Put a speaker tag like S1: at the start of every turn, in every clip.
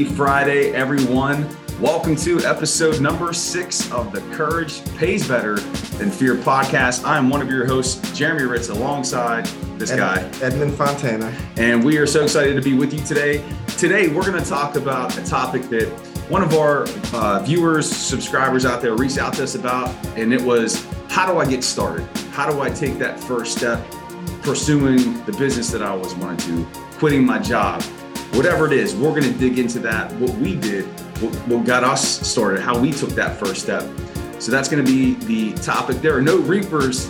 S1: Happy Friday, everyone. Welcome to episode number six of the Courage Pays Better Than Fear podcast. I'm one of your hosts, Jeremy Ritz, alongside this
S2: Ed-
S1: guy.
S2: Edmund Fontana.
S1: And we are so excited to be with you today. Today, we're going to talk about a topic that one of our uh, viewers, subscribers out there reached out to us about, and it was how do I get started? How do I take that first step pursuing the business that I always wanted to, quitting my job, whatever it is? We're going to dig into that, what we did, what, what got us started, how we took that first step. So that's going to be the topic. There are no reapers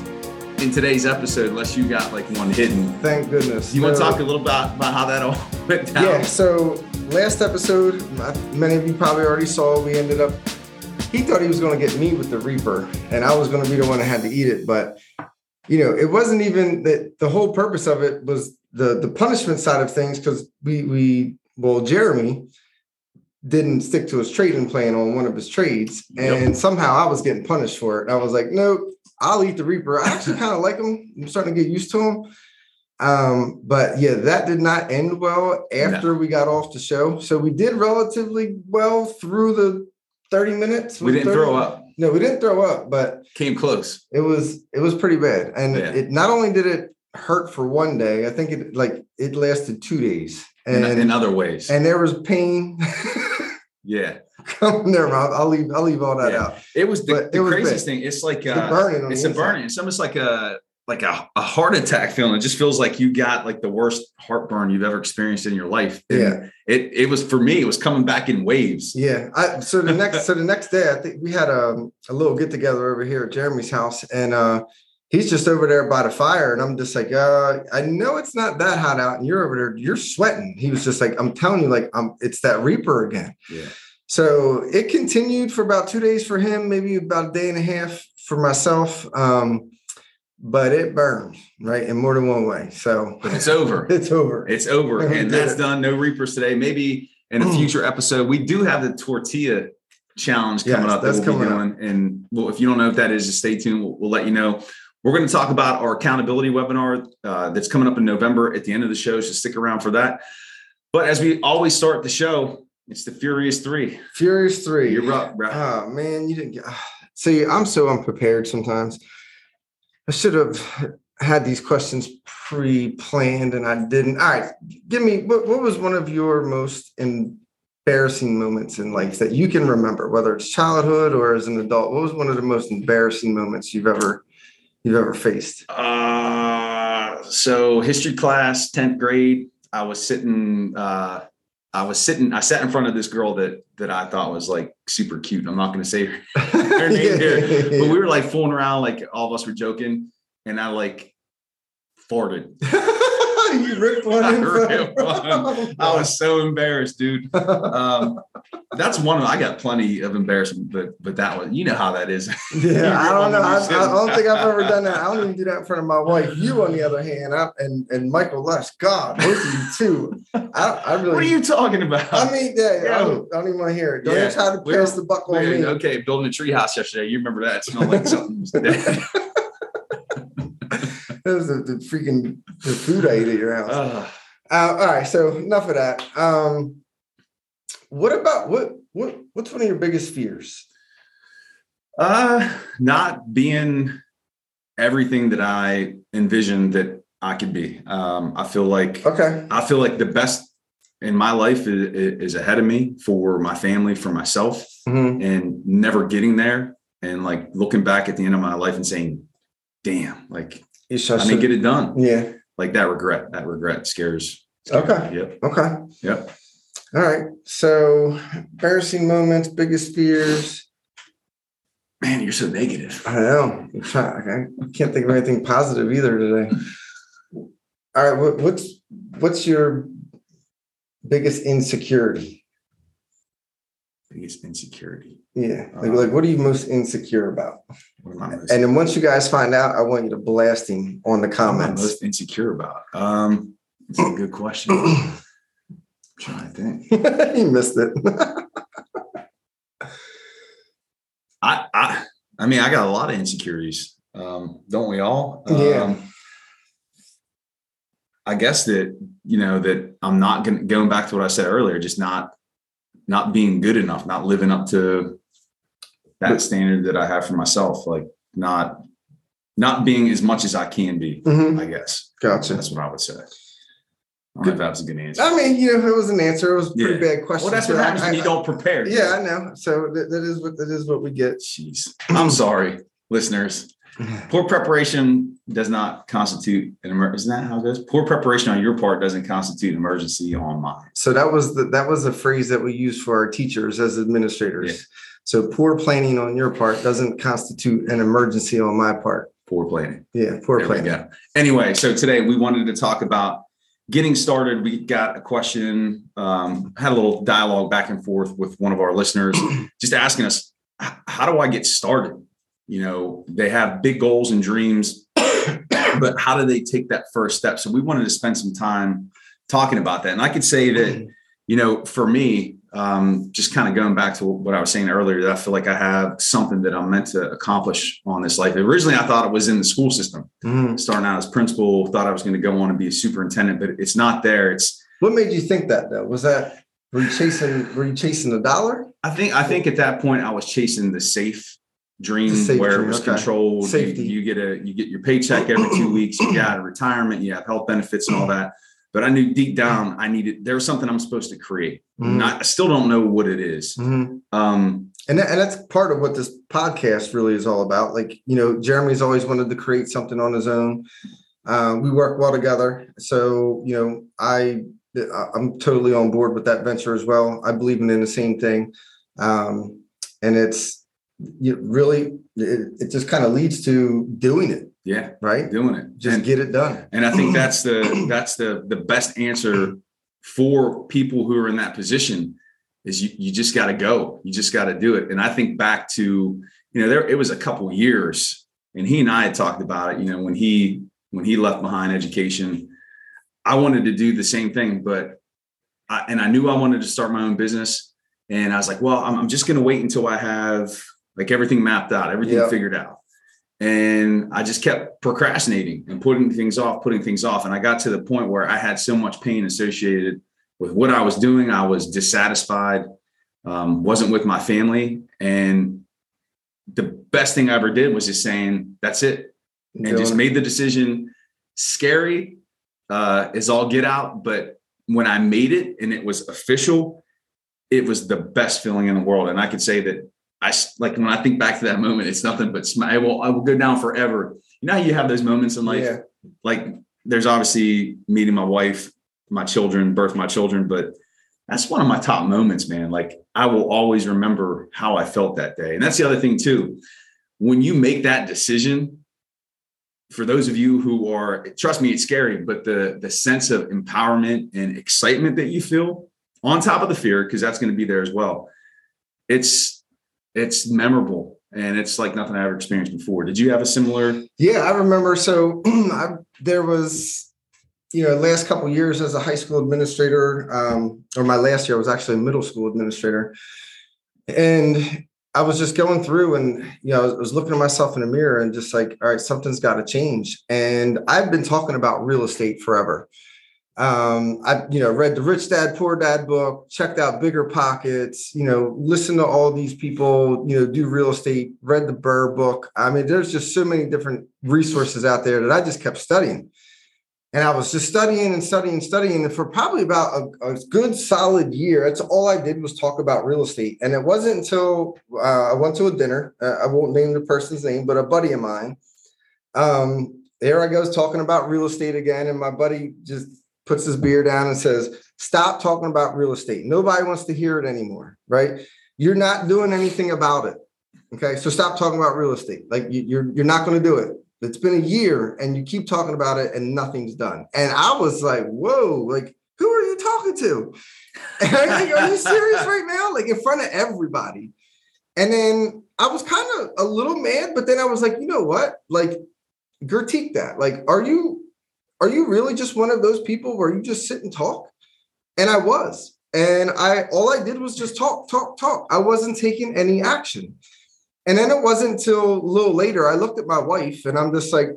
S1: in today's episode unless you got like one hidden.
S2: Thank goodness.
S1: You want to talk a little about, about how that all went down?
S2: Yeah. So last episode, many of you probably already saw. We ended up. He thought he was going to get me with the Reaper, and I was going to be the one that had to eat it. But you know, it wasn't even that. The whole purpose of it was the the punishment side of things because we we well Jeremy didn't stick to his trading plan on one of his trades,
S1: Yep.
S2: and somehow I was getting punished for it. I was like, nope, I'll eat the Reaper. I actually kind of like him. I'm starting to get used to him. Um, but yeah, that did not end well after we got off the show. So we did relatively well through the 30 minutes.
S1: We didn't
S2: 30
S1: throw up.
S2: No, we didn't throw up, but
S1: Came close.
S2: it was it was pretty bad. And
S1: Yeah.
S2: it not only did it hurt for one day, I think it like it lasted two days. And
S1: in other ways.
S2: and there was pain
S1: yeah.
S2: coming there. I'll, I'll leave I'll leave all that
S1: Yeah.
S2: out.
S1: It was the, the
S2: it was
S1: craziest
S2: bad.
S1: thing. It's like uh,
S2: burning
S1: it's a
S2: inside.
S1: burning. It's almost like a like a, a heart attack feeling. It just feels like you got like the worst heartburn you've ever experienced in your life. And
S2: Yeah.
S1: It it was for me, it was coming back in waves.
S2: Yeah. I, so the next so the next day, I think we had a, a little get together over here at Jeremy's house, and uh, he's just over there by the fire, and I'm just like, uh, I know it's not that hot out, and you're over there, you're sweating. He was just like, I'm telling you, like, I'm it's that Reaper again.
S1: Yeah.
S2: So it continued for about two days for him, maybe about a day and a half for myself. Um, but it burns right in more than one way. So
S1: But it's over.
S2: it's over.
S1: It's over. And that's
S2: it.
S1: done. No reapers today. Maybe in a
S2: Mm.
S1: future episode, we do have the tortilla challenge coming
S2: Yes,
S1: up that
S2: that's
S1: we'll be
S2: coming
S1: doing. And well, if you don't know what that is, just stay tuned. We'll, we'll let you know. We're going to talk about our accountability webinar uh, that's coming up in November at the end of the show. So stick around for that. But as we always start the show, it's the Furious Three.
S2: Furious three.
S1: You're up, bro.
S2: Oh man, you didn't get. See, I'm so unprepared sometimes. I should have had these questions pre-planned, and I didn't. All right, give me what, what was one of your most embarrassing moments in life that you can remember, whether it's childhood or as an adult? What was one of the most embarrassing moments you've ever you've ever faced?
S1: Uh, so history class, 10th grade, I was sitting, uh, I was sitting, I sat in front of this girl that, that I thought was like super cute. I'm not going to say her, her name here, but we were like fooling around, like all of us were joking. And I like farted.
S2: you ripped one.
S1: I ripped one. I was so embarrassed, dude. Um, that's one of I got plenty of embarrassment, but but that was you know how that is.
S2: Yeah, I don't know. I, I don't think I've ever done that. I don't even do that in front of my wife. You, on the other hand, I, and and Michael Lush, God, both of you too. I, I really.
S1: What are you talking about?
S2: I mean, yeah,
S1: Yeah.
S2: I, don't, I don't even want to hear it. Don't
S1: Yeah.
S2: try to
S1: We were-
S2: pass the buck on me.
S1: okay, building a tree house yesterday. You remember that? It smelled like something was dead.
S2: That was the, the freaking the food I ate at your house.
S1: Uh,
S2: Uh, all right, so enough of that. Um, what about what what what's one of your biggest fears?
S1: uh, not being everything that I envisioned that I could be. Um, I feel like
S2: Okay.
S1: I feel like the best in my life is, is ahead of me for my family, for myself,
S2: Mhm.
S1: and never getting there. And like looking back at the end of my life and saying, "Damn, like
S2: You shall
S1: I didn't get it done."
S2: Yeah.
S1: Like that regret. That regret scares.
S2: Okay.
S1: Yep.
S2: Okay.
S1: Yep.
S2: All right. So embarrassing moments, biggest fears.
S1: Man, you're so negative.
S2: I know. I can't think of anything positive either today. All right. What, what's what's your biggest insecurity?
S1: Biggest insecurity.
S2: Yeah. Like,
S1: Uh,
S2: like what are you most insecure about?
S1: What am I most,
S2: And then once you guys find out, I want you to blast him on the
S1: what am I
S2: comments.
S1: most insecure about? Um, it's a good question. I'm trying to think.
S2: he missed it.
S1: I, I, I mean, I got a lot of insecurities. Um, don't we all?
S2: Yeah.
S1: Um, I guess that you know that I'm not going going back to what I said earlier, just not not being good enough, not living up to that standard that I have for myself, like not not being as much as I can be,
S2: Mhm.
S1: I guess.
S2: Gotcha.
S1: That's what I would say. I don't know if that was a good answer.
S2: I mean, you know, if it was an answer. It was a pretty
S1: Yeah.
S2: bad question.
S1: well, that's what
S2: I-
S1: happens when
S2: I-
S1: you don't prepare.
S2: Yeah, I know. So that, that is what that is what we get.
S1: Jeez. I'm sorry, listeners. Poor preparation does not constitute an emergency. Isn't that how it goes? Poor preparation on your part doesn't constitute an emergency on mine.
S2: So that was the that was a phrase that we use for our teachers as administrators.
S1: Yeah.
S2: So poor planning on your part doesn't constitute an emergency on my part.
S1: Poor planning.
S2: Yeah, poor
S1: There
S2: planning.
S1: Anyway, so today we wanted to talk about getting started. We got a question, um, had a little dialogue back and forth with one of our listeners, just asking us, how do I get started? You know, they have big goals and dreams, but how do they take that first step? So we wanted to spend some time talking about that. And I could say that, you know, for me, um, just kind of going back to what I was saying earlier, that I feel like I have something that I'm meant to accomplish on this life. Originally, I thought it was in the school system
S2: Mhm.
S1: starting out as principal, thought I was going to go on and be a superintendent, but it's not there. It's
S2: What made you think that though? Was that were you chasing were you chasing the dollar?
S1: I think I think at that point I was chasing the safe dream
S2: The safe
S1: where
S2: dream,
S1: it was
S2: okay.
S1: controlled. You-
S2: Safety.
S1: You, get a you get your paycheck every two weeks, you got a retirement, you have health benefits and all that. But I knew deep down I needed there was something I'm supposed to create.
S2: Mhm.
S1: Not I still don't know what it is.
S2: Mhm.
S1: Um
S2: And, that, and that's part of what this podcast really is all about. Like, you know, Jeremy's always wanted to create something on his own. Uh, we work well together. So, you know, I, I'm totally on board with that venture as well. I believe in the same thing. Um, and it's you really, it, it just kind of leads to doing it,
S1: yeah,
S2: right?
S1: doing it.
S2: Just
S1: And-
S2: get it done.
S1: And I think that's the that's the the best answer for people who are in that position is you you just got to go. You just got to do it. And I think back to you know there it was a couple years, and he and I had talked about it. You know when he when he left behind education, I wanted to do the same thing, but I, and I knew I wanted to start my own business. And I was like, well, I'm, I'm just going to wait until I have like everything mapped out, everything
S2: Yeah.
S1: figured out. And I just kept procrastinating and putting things off, putting things off. And I got to the point where I had so much pain associated with what I was doing. I was dissatisfied, um, wasn't with my family. And the best thing I ever did was just saying, that's it. And
S2: Doing
S1: just made the decision. Scary uh, is all get out. But when I made it and it was official, it was the best feeling in the world. And I could say that I like when I think back to that moment, it's nothing but I will I will go down forever. You know you have those moments in life,
S2: Yeah.
S1: like there's obviously meeting my wife, my children, birth my children, but that's one of my top moments, man. Like I will always remember how I felt that day. And that's the other thing too. When you make that decision, for those of you who are trust me, it's scary, but the the sense of empowerment and excitement that you feel on top of the fear, because that's going to be there as well. It's it's memorable and it's like nothing I ever experienced before. Did you have a similar?
S2: Yeah, I remember. So I, there was, you know, last couple years as a high school administrator, um, or my last year I was actually a middle school administrator, and I was just going through and you know I was, I was looking at myself in the mirror and just like, all right, something's got to change. And I've been talking about real estate forever. Um, I you know read the Rich Dad Poor Dad book, checked out Bigger Pockets, you know, listened to all these people, you know, do real estate, read the BRRRR book. I mean, there's just so many different resources out there that I just kept studying. And I was just studying and studying and studying. And for probably about a, a good solid year, that's all I did was talk about real estate. And it wasn't until uh, I went to a dinner, uh, I won't name the person's name, but a buddy of mine. Um, there I goes talking about real estate again. And my buddy just puts his beer down and says, Stop talking about real estate. Nobody wants to hear it anymore, right? You're not doing anything about it. Okay. So stop talking about real estate. Like you, you're you're not going to do it. It's been a year and you keep talking about it and nothing's done. And I was like, whoa, like, who are you talking to? like, are you serious right now? Like in front of everybody. And then I was kind of a little mad, but then I was like, you know what? Like, critique that. Like, are you are you really just one of those people where you just sit and talk? And I was. And I all I did was just talk, talk, talk. I wasn't taking any action. And then it wasn't until a little later I looked at my wife and I'm just like,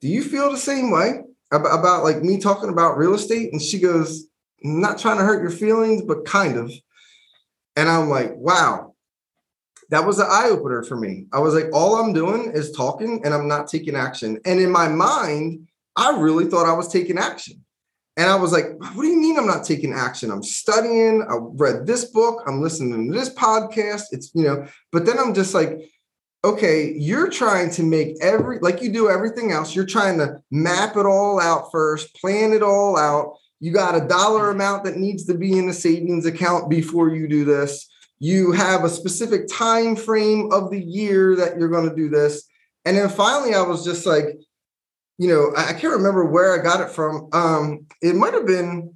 S2: do you feel the same way about, about like me talking about real estate? And she goes, not trying to hurt your feelings, but kind of. And I'm like, wow, that was an eye opener for me. I was like, all I'm doing is talking and I'm not taking action. And in my mind, I really thought I was taking action. And I was like, what do you mean I'm not taking action? I'm studying, I read this book, I'm listening to this podcast. It's, you know, but then I'm just like, okay, you're trying to make every, like you do everything else, you're trying to map it all out first, plan it all out. You got a dollar amount that needs to be in a savings account before you do this. You have a specific time frame of the year that you're going to do this. And then finally, I was just like, you know, I, can't remember where I got it from. Um, it might have been,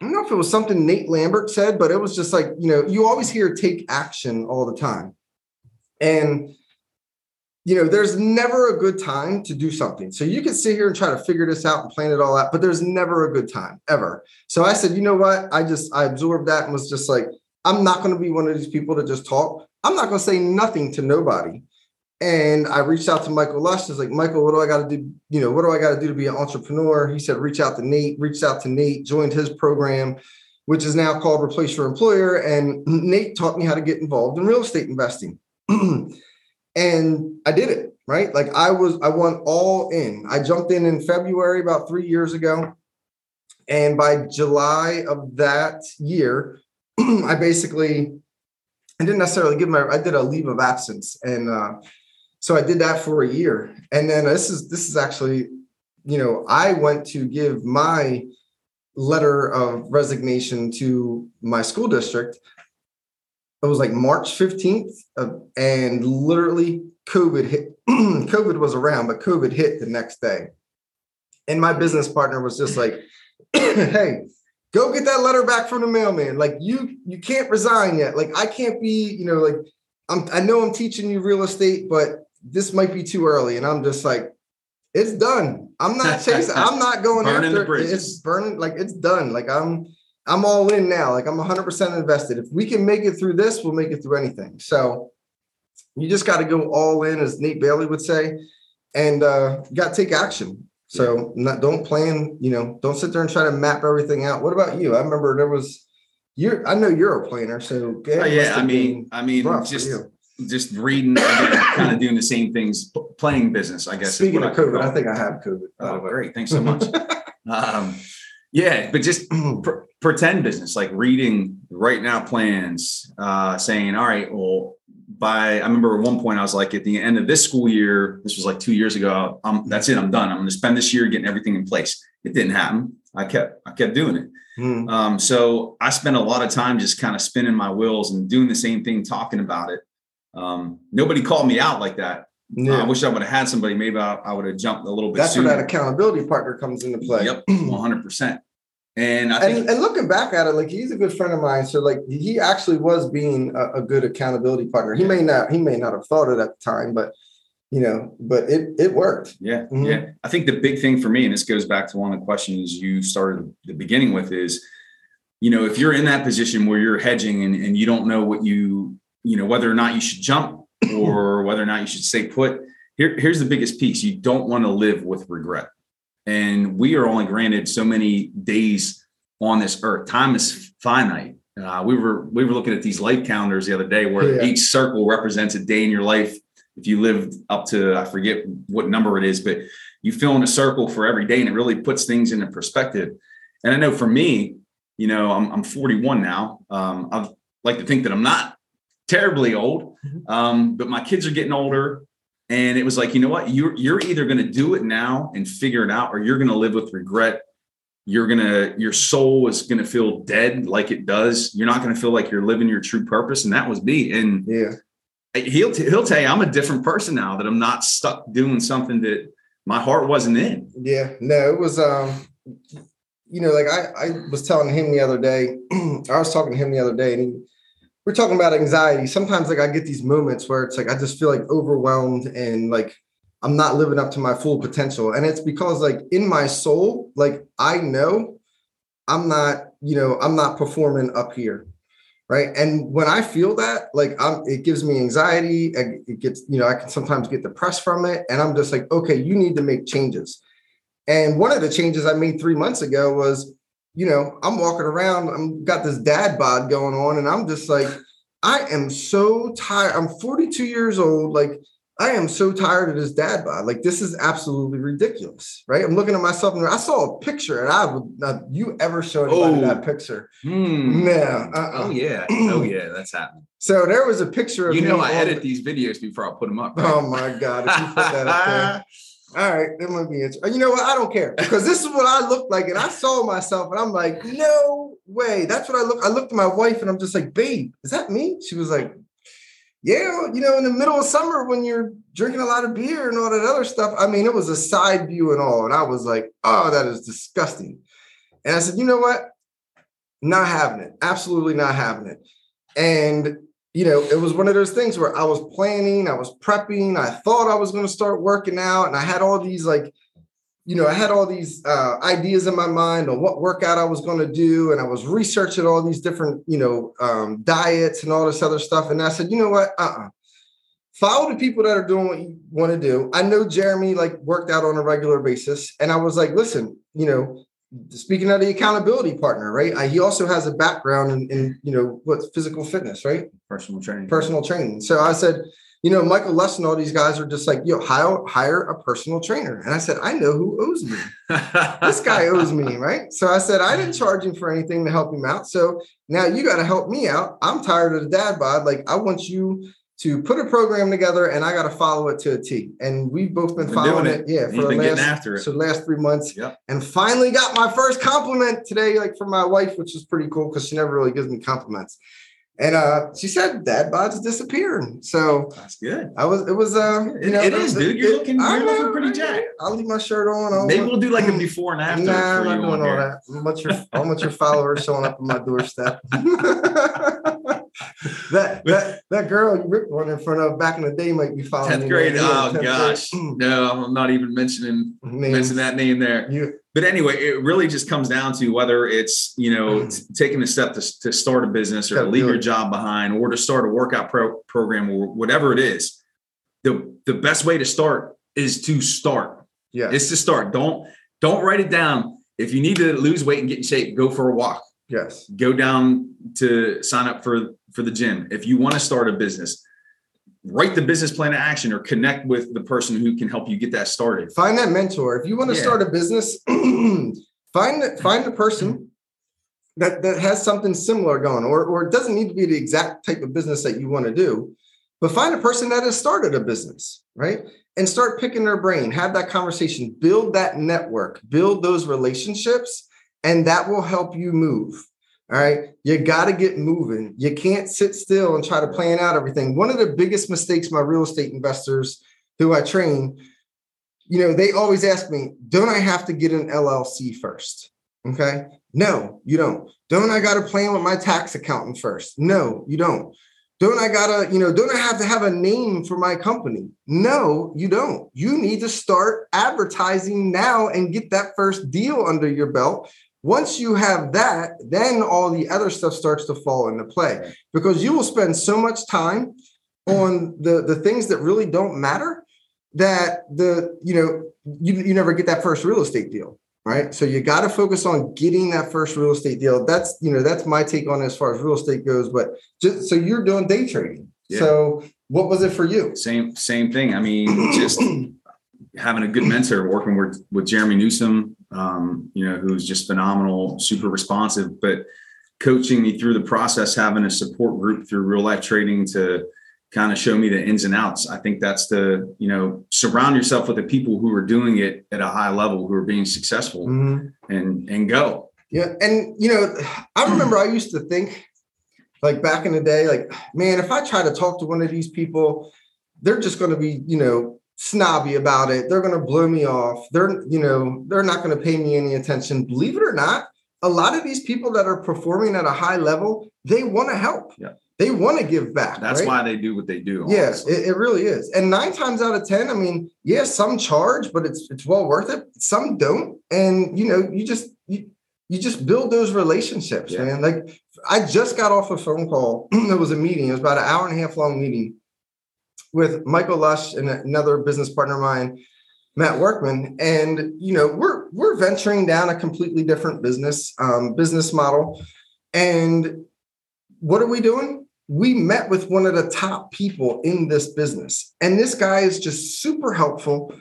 S2: I don't know if it was something Nate Lambert said, but it was just like, you know, you always hear take action all the time. And, you know, there's never a good time to do something. So you can sit here and try to figure this out and plan it all out, but there's never a good time ever. So I said, you know what? I just, I absorbed that and was just like, I'm not going to be one of these people that just talk. I'm not going to say nothing to nobody. And I reached out to Michael Lush. I was like, Michael, what do I got to do? You know, what do I got to do to be an entrepreneur? He said, reach out to Nate, reached out to Nate, joined his program, which is now called Replace Your Employer. And Nate taught me how to get involved in real estate investing. and I did it, right? Like I was, I went all in. I jumped in in February about three years ago. And by July of that year, I basically, I didn't necessarily give my, I did a leave of absence. And, uh, so I did that for a year. And then this is this is actually, you know, I went to give my letter of resignation to my school district. It was like March 15th, uh, and literally COVID hit. COVID was around, but COVID hit the next day. And my business partner was just like, hey, go get that letter back from the mailman. Like you, you can't resign yet. Like I can't be, you know, like I'm I know I'm teaching you real estate, but this might be too early. And I'm just like, it's done. I'm not chasing. I'm not going
S1: burning
S2: after
S1: the bridges.
S2: It's burning. Like it's done. Like I'm, I'm all in now. Like I'm 100% invested. If we can make it through this, we'll make it through anything. So you just got to go all in, as Nate Bailey would say, and uh, you got to take action. So not, don't plan. You know, don't sit there and try to map everything out. What about you? I remember there was. You're. I know you're a planner. So
S1: yeah, yeah I mean, I mean, just just reading, again, kind of doing the same things, playing business, I guess.
S2: Speaking of COVID, I, I think I have COVID.
S1: Oh, great. Thanks so much. um, yeah, but just pr- pretend business, like reading right now plans, uh, saying, all right, well, by, I remember at one point I was like, at the end of this school year, this was like two years ago, um, that's it, I'm done. I'm going to spend this year getting everything in place. It didn't happen. I kept, I kept doing it. Hmm. Um, so I spent a lot of time just kind of spinning my wheels and doing the same thing, talking about it. Um, nobody called me out like that. Yeah. Uh, I wish I would have had somebody. Maybe I, I would have jumped a little bit.
S2: That's
S1: sooner.
S2: where that accountability partner comes into play.
S1: Yep, one hundred percent. And I
S2: think, and, and, looking back at it, like he's a good friend of mine. So like he actually was being a, a good accountability partner. He may not he may not have thought it at the time, but you know, but it it worked.
S1: Yeah, mm-hmm. yeah. I think the big thing for me, and this goes back to one of the questions you started the beginning with, is you know if you're in that position where you're hedging and, and you don't know what you you know whether or not you should jump or whether or not you should stay put. Here, here's the biggest piece. You don't want to live with regret. And we are only granted so many days on this earth. Time is finite. Uh, we were we were looking at these life calendars the other day where yeah. each circle represents a day in your life. If you lived up to i forget what number it is but you fill in a circle for every day and it really puts things into perspective. And i know for me you know i'm, I'm 41 now. Um, i like to think that i'm not terribly old. Mm-hmm. Um, but my kids are getting older. And it was like, you know what? You're you're either going to do it now and figure it out, or you're going to live with regret. You're gonna your soul is going to feel dead like it does. You're not going to feel like you're living your true purpose. And that was me. And
S2: yeah,
S1: he'll t- he'll tell you I'm a different person now that I'm not stuck doing something that my heart wasn't in.
S2: Yeah, no, it was um, you know, like I I was telling him the other day. I was talking to him the other day, and he we're talking about anxiety. Sometimes like I get these moments where it's like I just feel like overwhelmed and like I'm not living up to my full potential. And it's because like in my soul, like I know I'm not, you know, I'm not performing up here. Right. And when I feel that, like I'm it gives me anxiety. It gets, you know, I can sometimes get depressed from it. And I'm just like, okay, you need to make changes. And one of the changes I made three months ago was you know, I'm walking around, I'm got this dad bod going on, and I'm just like, I am so tired. I'm 42 years old. Like, I am so tired of this dad bod. Like, this is absolutely ridiculous, right? I'm looking at myself and I saw a picture, and I would not you ever show anybody
S1: Oh.
S2: that picture.
S1: Hmm.
S2: No. uh-uh.
S1: Oh yeah. Oh yeah. That's happening.
S2: So there was a picture of
S1: You know,
S2: me
S1: I edit
S2: the-
S1: these videos before I put them up.
S2: Oh my God. If you put that up there. All right, that might be interesting. You know what? I don't care because this is what I look like, and I saw myself, and I'm like, no way. That's what I look. I looked at my wife, and I'm just like, babe, is that me? She was like, yeah. You know, in the middle of summer when you're drinking a lot of beer and all that other stuff. I mean, it was a side view and all, and I was like, oh, that is disgusting. And I said, you know what? Not having it. Absolutely not having it. And you know, it was one of those things where I was planning, I was prepping, I thought I was going to start working out, and I had all these like, you know, I had all these uh, ideas in my mind on what workout I was going to do, and I was researching all these different, you know, um, diets and all this other stuff. And I said, you know what, uh, uh follow the people that are doing what you want to do. I know Jeremy like worked out on a regular basis, and I was like, listen, you know, speaking of the accountability partner, right? I, he also has a background in, in you know what physical fitness, right?
S1: Personal training.
S2: personal training. So I said, you know, Michael Lush and all these guys are just like, yo, hire, hire a personal trainer. And I said, I know who owes me. This guy owes me, right? So I said, I didn't mm. charge him for anything to help him out. So now you got to help me out. I'm tired of the dad bod. Like, I want you to put a program together and I got to follow it to a T. And we've both been following
S1: doing
S2: it. Yeah. For the last,
S1: after it.
S2: so the last three months.
S1: Yep.
S2: And finally got my first compliment today, like from my wife, which is pretty cool because she never really gives me compliments. And uh, she said dad bod's disappearing. So
S1: That's good.
S2: I was, it was, uh,
S1: It- it is, dude. You're looking-
S2: I
S1: you're looking pretty jacked.
S2: I'll leave my shirt on. I'll-
S1: Maybe we'll do like a before and after
S2: Nah, I'm not doing all
S1: here.
S2: that. I want your, I want your followers showing up on my doorstep. that that that girl you ripped one in front of back in the day might be following
S1: Tenth grade. Oh
S2: 10th grade.
S1: gosh.
S2: Mm,
S1: No, I'm not even mentioning
S2: names.
S1: mention that name there.
S2: You
S1: But anyway, it really just comes down to whether it's you know t- taking a step to, to start a business or to leave your job behind or to start a workout pro- program or whatever it is. The the best way to start is to start.
S2: yeah.
S1: It's to start. Don't don't write it down. If you need to lose weight and get in shape, go for a walk.
S2: yes.
S1: Go down to sign up for for the gym. If you want to start a business, write the business plan of action or connect with the person who can help you get that started.
S2: Find that mentor. If you want to
S1: Yeah.
S2: start a business, find find a person mm-hmm. that that has something similar going, or or it doesn't need to be the exact type of business that you want to do, but find a person that has started a business, right? And start picking their brain, have that conversation, build that network, build those relationships, and that will help you move. All right. You got to get moving. You can't sit still and try to plan out everything. One of the biggest mistakes my real estate investors who I train, you know, they always ask me, don't I have to get an LLC first? Okay. No, you don't. Don't I got to plan with my tax accountant first? No, you don't. Don't I gotta, you know, don't I have to have a name for my company? No, you don't. You need to start advertising now and get that first deal under your belt. Once you have that, then all the other stuff starts to fall into play. Because you will spend so much time on the the things that really don't matter that the you know you, you never get that first real estate deal right? So you got to focus on getting that first real estate deal. That's you know that's my take on it as far as real estate goes but just so you're doing day trading.
S1: Yeah.
S2: so what was it for you?
S1: Same same thing. I mean, just having a good mentor, working with with Jeremy Newsome, um, you know, who's just phenomenal, super responsive, but coaching me through the process, having a support group through real life trading to kind of show me the ins and outs. I think that's the, you know, surround yourself with the people who are doing it at a high level, who are being successful
S2: Mhm.
S1: and and go.
S2: Yeah. And, you know, I remember I used to think, like back in the day, like, man, if I try to talk to one of these people, they're just going to be, you know, snobby about it. They're going to blow me off. They're, you know, they're not going to pay me any attention. Believe it or not, a lot of these people that are performing at a high level, they want to help.
S1: Yeah.
S2: They want to give back.
S1: That's
S2: right?
S1: why they do what they do.
S2: Yes,
S1: honestly.
S2: it, it really is. And nine times out of ten, I mean, yes, some charge, but it's it's well worth it. Some don't, and you know, you just you, you just build those relationships,
S1: Yeah.
S2: man. Like I just got off a phone call. it was a meeting. It was about an hour and a half long meeting with Michael Lush and another business partner of mine. Matt Workman, and you know we're we're venturing down a completely different business um, business model. And what are we doing? We met with one of the top people in this business, and this guy is just super helpful,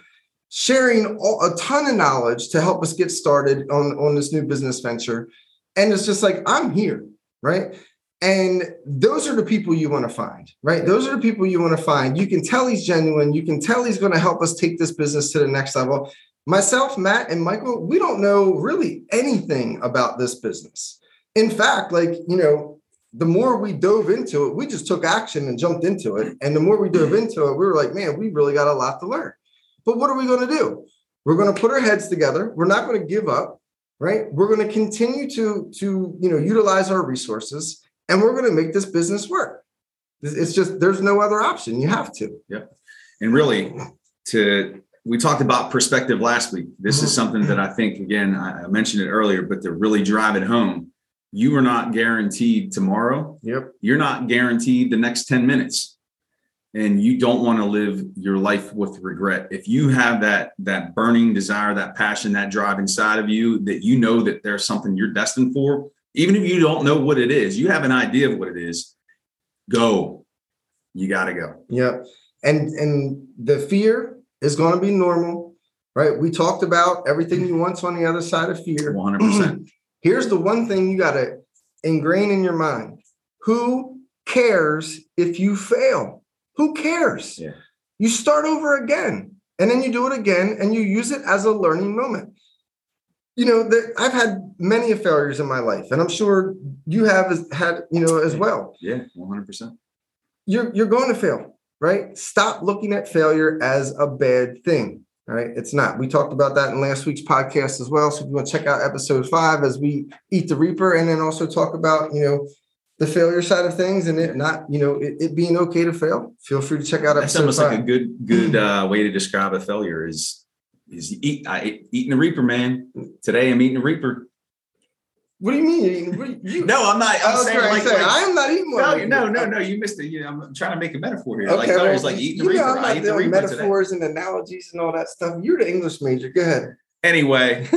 S2: sharing all, a ton of knowledge to help us get started on on this new business venture. And it's just like I'm here, right? And those are the people you want to find, right? Those are the people you want to find. You can tell he's genuine. You can tell he's going to help us take this business to the next level. Myself, Matt, and Michael, we don't know really anything about this business. In fact, like, you know, the more we dove into it, we just took action and jumped into it. And the more we dove mm-hmm. into it, we were like, man, we really got a lot to learn. But what are we going to do? We're going to put our heads together. We're not going to give up, right? We're going to continue to, to, you know, utilize our resources and we're going to make this business work. It's just there's no other option. You have to.
S1: Yep. And really, to we talked about perspective last week. This is mm-hmm. something that I think again I mentioned it earlier, but to really drive it home, you are not guaranteed tomorrow.
S2: Yep.
S1: You're not guaranteed the next 10 minutes. And you don't want to live your life with regret. If you have that that burning desire, that passion, that drive inside of you, that you know that there's something you're destined for, even if you don't know what it is, you have an idea of what it is. Go. You got to go.
S2: Yeah. And and the fear is going to be normal, right? We talked about everything you want on the other side of fear.
S1: 100%.
S2: Here's the one thing you got to ingrain in your mind. Who cares if you fail? Who cares?
S1: Yeah.
S2: You start over again and then you do it again and you use it as a learning moment you know that I've had many failures in my life, and I'm sure you have had, you know, as well.
S1: Yeah, 100. percent
S2: You're you're going to fail, right? Stop looking at failure as a bad thing. Right? It's not. We talked about that in last week's podcast as well. So if you want to check out episode five as we eat the reaper, and then also talk about, you know, the failure side of things and it not, you know, it, it being okay to fail. Feel free to check out
S1: episode That's almost five. like a good good uh, way to describe a failure is is eat, I, eating the reaper, man. Today I'm eating the reaper.
S2: What do you mean?
S1: You, no, I'm not. I'm saying like,
S2: say, like, I'm not eating
S1: one. No, no, no, no. You missed it. You know, I'm trying to make a metaphor here. Okay, like, well, like eating the reaper. Know, I eat the
S2: metaphors
S1: today.
S2: and analogies and all that stuff. You're the English major. Go ahead.
S1: Anyway,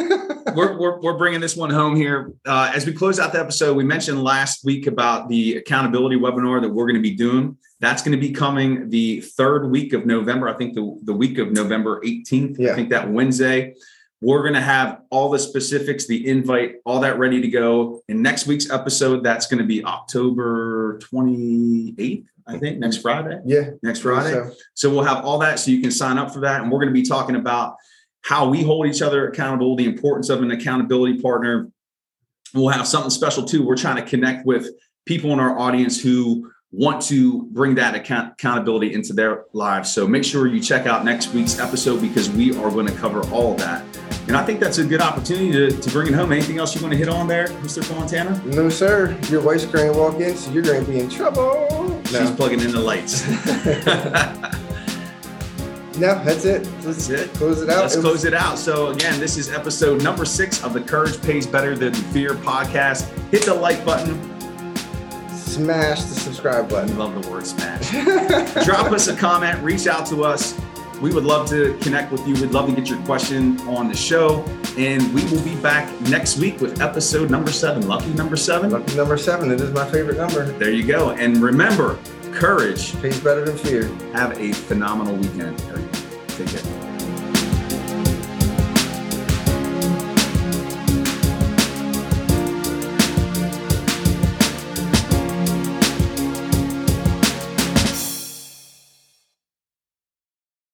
S1: we're, we're, we're bringing this one home here. Uh, as we close out the episode, we mentioned last week about the accountability webinar that we're going to be doing. That's going to be coming the third week of November. I think the, the week of November 18th. Yeah. I think that Wednesday. We're going to have all the specifics, the invite, all that ready to go. In next week's episode, that's going to be October 28th, I think, next Friday.
S2: Yeah.
S1: Next Friday. So. so we'll have all that so you can sign up for that. And we're going to be talking about how we hold each other accountable, the importance of an accountability partner. We'll have something special too. We're trying to connect with people in our audience who want to bring that account- accountability into their lives. So make sure you check out next week's episode because we are going to cover all of that. And I think that's a good opportunity to, to bring it home. Anything else you want to hit on there, Mr. Fontana?
S2: No, sir. Your wife's going to walk in, so you're going to be in trouble.
S1: She's plugging in the lights.
S2: No, that's it.
S1: Let's it.
S2: close it out.
S1: Let's it close it out. So again, this is episode number six of the Courage Pays Better Than Fear podcast. Hit the like button.
S2: Smash the subscribe button.
S1: I love the word smash. Drop us a comment. Reach out to us. We would love to connect with you. We'd love to get your question on the show. And we will be back next week with episode number seven. Lucky number seven.
S2: Lucky number seven. It is my favorite number.
S1: There you go. And remember, courage
S2: pays better than fear.
S1: Have a phenomenal weekend. Take care.